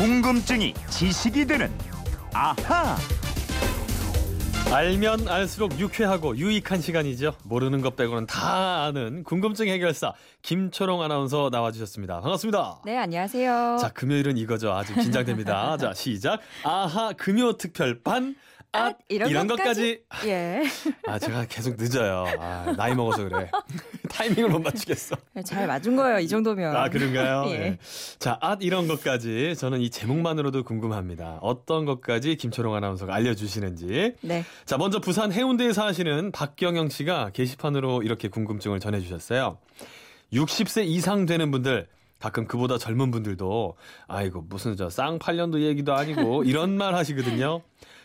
궁금증이 지식이 되는 아하. 알면 알수록 유쾌하고 유익한 시간이죠. 모르는 것 빼고는 다 아는 궁금증 해결사 김초롱 아나운서 나와주셨습니다. 반갑습니다. 네, 안녕하세요. 자, 금요일은 이거죠. 아주 긴장됩니다. 자, 시작. 아하 금요 특별판. 아, 이런, 것까지. 예. 아, 제가 계속 늦어요. 아, 나이 먹어서 그래. 타이밍을 못 맞추겠어. 잘 맞은 거예요, 이 정도면. 아, 그런가요? 예. 네. 자, 아, 이런 것까지 저는 이 제목만으로도 궁금합니다. 어떤 것까지 김초롱 아나운서가 알려주시는지. 네. 자, 먼저 부산 해운대에 사시는 박경영 씨가 게시판으로 이렇게 궁금증을 전해주셨어요. 60세 이상 되는 분들, 가끔 그보다 젊은 분들도, 아이고, 무슨 저 쌍팔년도 얘기도 아니고, 이런 말 하시거든요.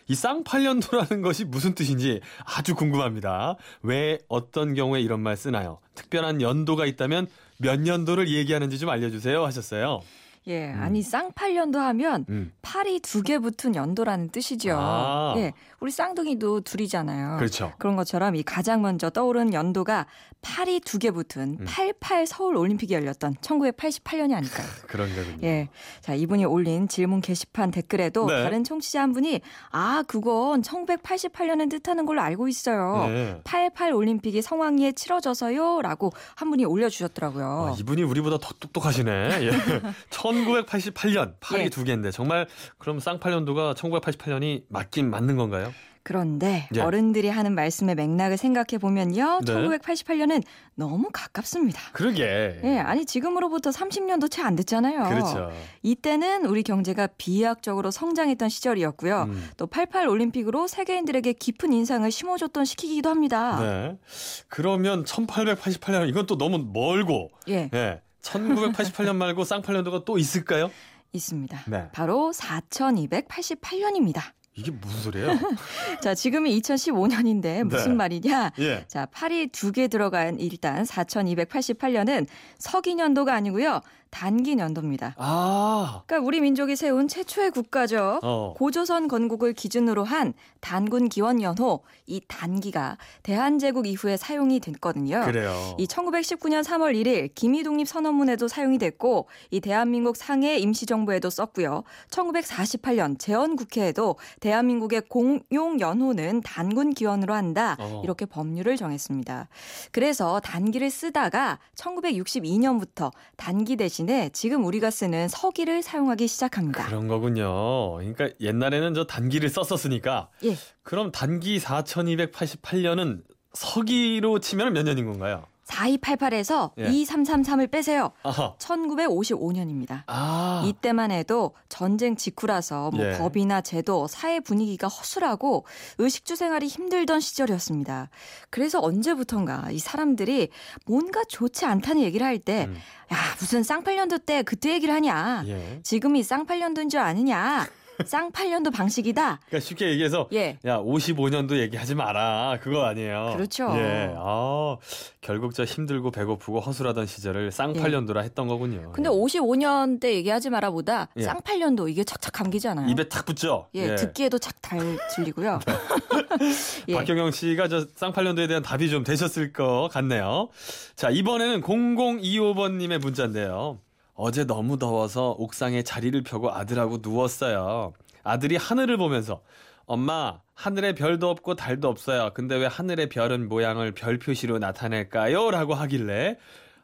이 쌍팔년도라는 것이 무슨 뜻인지 아주 궁금합니다. 왜 어떤 경우에 이런 말 쓰나요? 특별한 연도가 있다면 몇 년도를 얘기하는지 좀 알려주세요 하셨어요. 예, 아니 쌍팔년도 하면 음. 팔이 두 개 붙은 연도라는 뜻이죠. 아. 예, 우리 쌍둥이도 둘이잖아요. 그렇죠. 런 것처럼 이 가장 먼저 떠오르는 연도가 팔이 두 개 붙은 음. 88 서울 올림픽이 열렸던 1988년이 아닐까요? 그런 거군요. 예. 자, 이분이 올린 질문 게시판 댓글에도 네. 다른 청취자 한 분이 아, 그건 1988년을 뜻하는 걸로 알고 있어요. 네. 88 올림픽이 성황리에 치러져서요. 라고 한 분이 올려주셨더라고요. 아, 이분이 우리보다 더 똑똑하시네. 예. 1988년 팔이 예. 두 개인데 정말 그럼 쌍팔년도가 1988년이 맞긴 맞는 건가요? 그런데 예. 어른들이 하는 말씀의 맥락을 생각해 보면요. 네. 1988년은 너무 가깝습니다. 그러게. 예, 아니 지금으로부터 30년도 채 안 됐잖아요. 그렇죠. 이때는 우리 경제가 비약적으로 성장했던 시절이었고요. 음. 또88 올림픽으로 세계인들에게 깊은 인상을 심어줬던 시기이기도 합니다. 네. 그러면 1888년 이건 또 너무 멀고 예, 예. 1988년 말고 쌍팔년도가 또 있을까요? 있습니다. 네. 바로 4288년입니다. 이게 무슨 소리예요? 자, 지금이 2015년인데 무슨 네. 말이냐? 예. 자, 팔이 두 개 들어간 일단 4288년은 서기년도가 아니고요. 단기년도입니다. 아. 그러니까 우리 민족이 세운 최초의 국가죠. 어. 고조선 건국을 기준으로 한 단군 기원 연호 이 단기가 대한제국 이후에 사용이 됐거든요. 그래요. 이 1919년 3월 1일 기미독립 선언문에도 사용이 됐고 이 대한민국 상해 임시정부에도 썼고요. 1948년 재헌국회에도 대한민국의 공용 연호는 단군 기원으로 한다. 어. 이렇게 법률을 정했습니다. 그래서 단기를 쓰다가 1962년부터 단기 대신 에 지금 우리가 쓰는 서기를 사용하기 시작합니다. 그런 거군요. 그러니까 옛날에는 저 단기를 썼었으니까 예. 그럼 단기 4288년은 서기로 치면 몇 년인 건가요? 4288에서 예. 2333을 빼세요. 아하. 1955년입니다. 아. 이때만 해도 전쟁 직후라서 뭐 예. 법이나 제도, 사회 분위기가 허술하고 의식주 생활이 힘들던 시절이었습니다. 그래서 언제부턴가 이 사람들이 뭔가 좋지 않다는 얘기를 할 때, 음. 야, 무슨 쌍팔년도 때 그때 얘기를 하냐. 예. 지금이 쌍팔년도인 줄 아느냐. 쌍팔년도 방식이다. 그러니까 쉽게 얘기해서 예. 야 55년도 얘기하지 마라 그거 아니에요. 그렇죠. 예. 아 결국 저 힘들고 배고프고 허술하던 시절을 쌍팔년도라 했던 거군요. 근데 예. 55년 때 얘기하지 마라보다 예. 쌍팔년도 이게 착착 감기잖아요. 입에 탁 붙죠. 예, 듣기에도 착달 들리고요. 예. 박경영 씨가 저 쌍팔년도에 대한 답이 좀 되셨을 것 같네요. 자, 이번에는 0025번님의 문자인데요. 어제 너무 더워서 옥상에 자리를 펴고 아들하고 누웠어요. 아들이 하늘을 보면서 엄마, 하늘에 별도 없고 달도 없어요. 근데 왜 하늘의 별은 모양을 별 표시로 나타낼까요? 라고 하길래,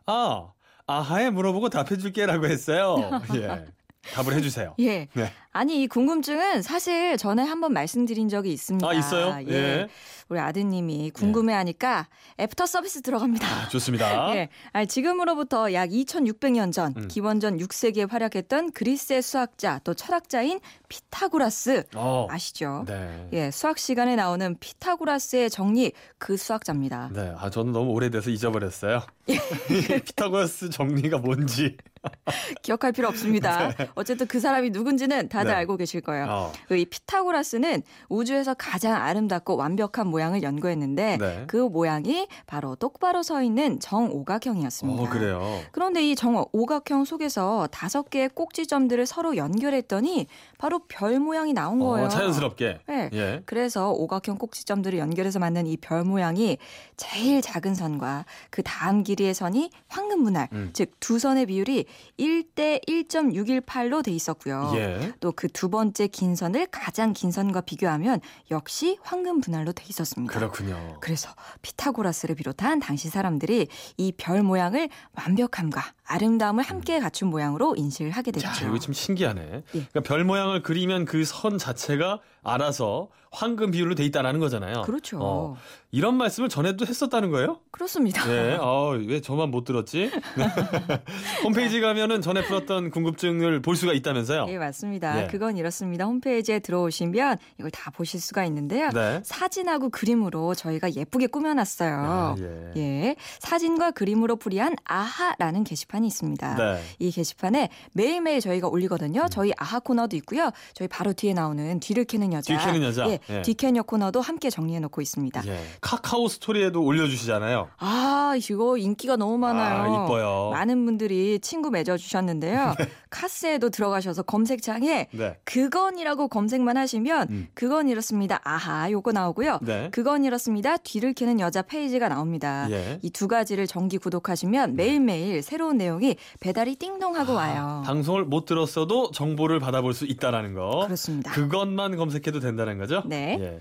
아, 아하에 물어보고 답해줄게 라고 했어요. 예. 답을 해주세요. 예. 네. 아니 이 궁금증은 사실 전에 한번 말씀드린 적이 있습니다. 아, 있어요? 예. 우리 아드님이 궁금해하니까 애프터 서비스 들어갑니다. 아, 좋습니다. 예. 아니, 지금으로부터 약 2600년 전 음. 기원전 6세기에 활약했던 그리스의 수학자 또 철학자인 피타고라스 어. 아시죠? 네. 예, 수학 시간에 나오는 피타고라스의 정리 그 수학자입니다. 네, 아 저는 너무 오래돼서 잊어버렸어요. 피타고라스 정리가 뭔지. 기억할 필요 없습니다. 어쨌든 그 사람이 누군지는 다들 네. 알고 계실 거예요. 어. 그이 피타고라스는 우주에서 가장 아름답고 완벽한 모양을 연구했는데 네. 그 모양이 바로 똑바로 서 있는 정오각형이었습니다. 어, 그래요. 그런데 이 정오각형 속에서 다섯 개의 꼭지점들을 서로 연결했더니 바로 별 모양이 나온 거예요. 어, 자연스럽게. 네. 예. 그래서 오각형 꼭지점들을 연결해서 만든 이 별 모양이 제일 작은 선과 그 다음 길이의 선이 황금 분할, 음. 즉두 선의 비율이 1대 1.618로 돼 있었고요. 예. 또그 두 번째 긴 선을 가장 긴 선과 비교하면 역시 황금 분할로 돼 있었습니다. 그렇군요. 그래서 피타고라스를 비롯한 당시 사람들이 이 별 모양을 완벽함과 아름다움을 함께 갖춘 모양으로 인식을 하게 됐죠. 야, 이거 좀 신기하네. 예. 그러니까 별 모양을 그리면 그 선 자체가 알아서 황금 비율로 돼 있다라는 거잖아요. 그렇죠. 어, 이런 말씀을 전에도 했었다는 거예요? 그렇습니다. 네. 어, 왜 저만 못 들었지? 홈페이지 가면은 전에 풀었던 궁금증을 볼 수가 있다면서요? 예, 맞습니다. 예. 그건 이렇습니다. 홈페이지에 들어오시면 이걸 다 보실 수가 있는데요. 네. 사진하고 그림으로 저희가 예쁘게 꾸며놨어요. 아, 예. 예. 사진과 그림으로 풀이한 아하라는 게시판이 있습니다. 네. 음. 이 게시판에 매일매일 저희가 올리거든요. 저희 아하 코너도 있고요. 저희 바로 뒤에 나오는 뒤를 캐는 여자. 뒤 캐는 여자. 예. 예. 뒤캐녀 코너도 함께 정리해 놓고 있습니다. 예. 카카오 스토리에도 올려주시잖아요. 아, 이거 인기가 너무 많아요. 아, 이뻐요. 많은 분들이 친구 맺어 주셨는데요. 카스에도 들어가셔서 검색창에 네. 그건이라고 검색만 하시면 음. 그건 이렇습니다. 아하, 요거 나오고요. 네. 그건 이렇습니다. 뒤를 캐는 여자 페이지가 나옵니다. 예. 이두 가지를 정기 구독하시면 매일매일 새로운 내용이 배달이 띵동하고 와요. 방송을 못 들었어도 정보를 받아볼 수 있다라는 거. 그렇습니다. 그것만 검색해도 된다는 거죠? 네. 예.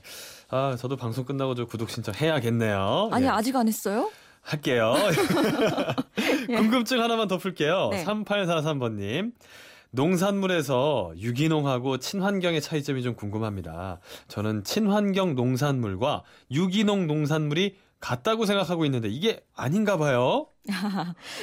아, 저도 방송 끝나고 저 구독 신청 해야겠네요. 아니 예. 아직 안 했어요? 할게요. 궁금증 하나만 더 풀게요. 네. 3843번님. 농산물에서 유기농하고 친환경의 차이점이 좀 궁금합니다. 저는 친환경 농산물과 유기농 농산물이 같다고 생각하고 있는데 이게 아닌가 봐요.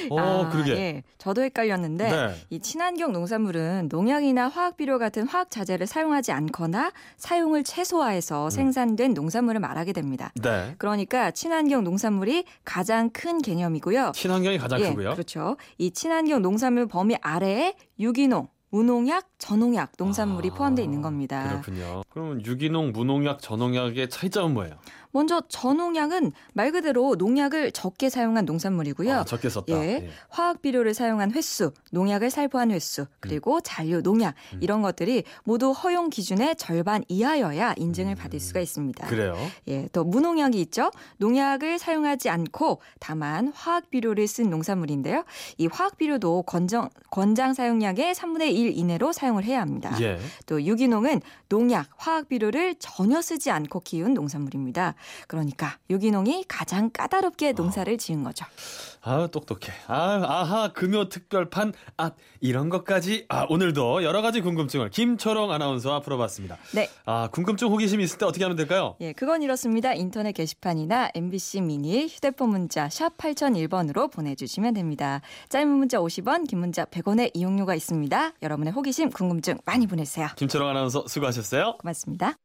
어, 아, 그러게. 예. 저도 헷갈렸는데 네. 이 친환경 농산물은 농약이나 화학 비료 같은 화학 자재를 사용하지 않거나 사용을 최소화해서 음. 생산된 농산물을 말하게 됩니다. 네. 그러니까 친환경 농산물이 가장 큰 개념이고요. 친환경이 가장 예, 크고요. 그렇죠. 이 친환경 농산물 범위 아래에 유기농, 무농약, 저농약 농산물이 아, 포함되어 있는 겁니다. 그렇군요. 그러면 유기농, 무농약, 저농약의 차이점은 뭐예요? 먼저 저농약은 말 그대로 농약을 적게 사용한 농산물이고요. 아, 적게 썼다. 예. 화학 비료를 사용한 횟수, 농약을 살포한 횟수, 그리고 잔류, 농약 음. 이런 것들이 모두 허용 기준의 절반 이하여야 인증을 받을 수가 있습니다. 음. 그래요. 예, 또 무농약이 있죠. 농약을 사용하지 않고 다만 화학 비료를 쓴 농산물인데요. 이 화학 비료도 권장 권장 사용량의 3분의 1 이내로 사용 을 해야 합니다. 예. 또 유기농은 농약, 화학 비료를 전혀 쓰지 않고 키운 농산물입니다. 그러니까 유기농이 가장 까다롭게 농사를 지은 거죠. 아, 똑똑해. 아, 아하, 금요 특별판, 아, 이런 것까지. 아, 오늘도 여러 가지 궁금증을 김초롱 아나운서와 풀어봤습니다. 네. 아, 궁금증, 호기심 있을 때 어떻게 하면 될까요? 예, 그건 이렇습니다. 인터넷 게시판이나 MBC 미니 휴대폰 문자 샵 8001번으로 보내주시면 됩니다. 짧은 문자 50원, 긴 문자 100원의 이용료가 있습니다. 여러분의 호기심, 궁금증 많이 보내주세요. 김초롱 아나운서 수고하셨어요. 고맙습니다.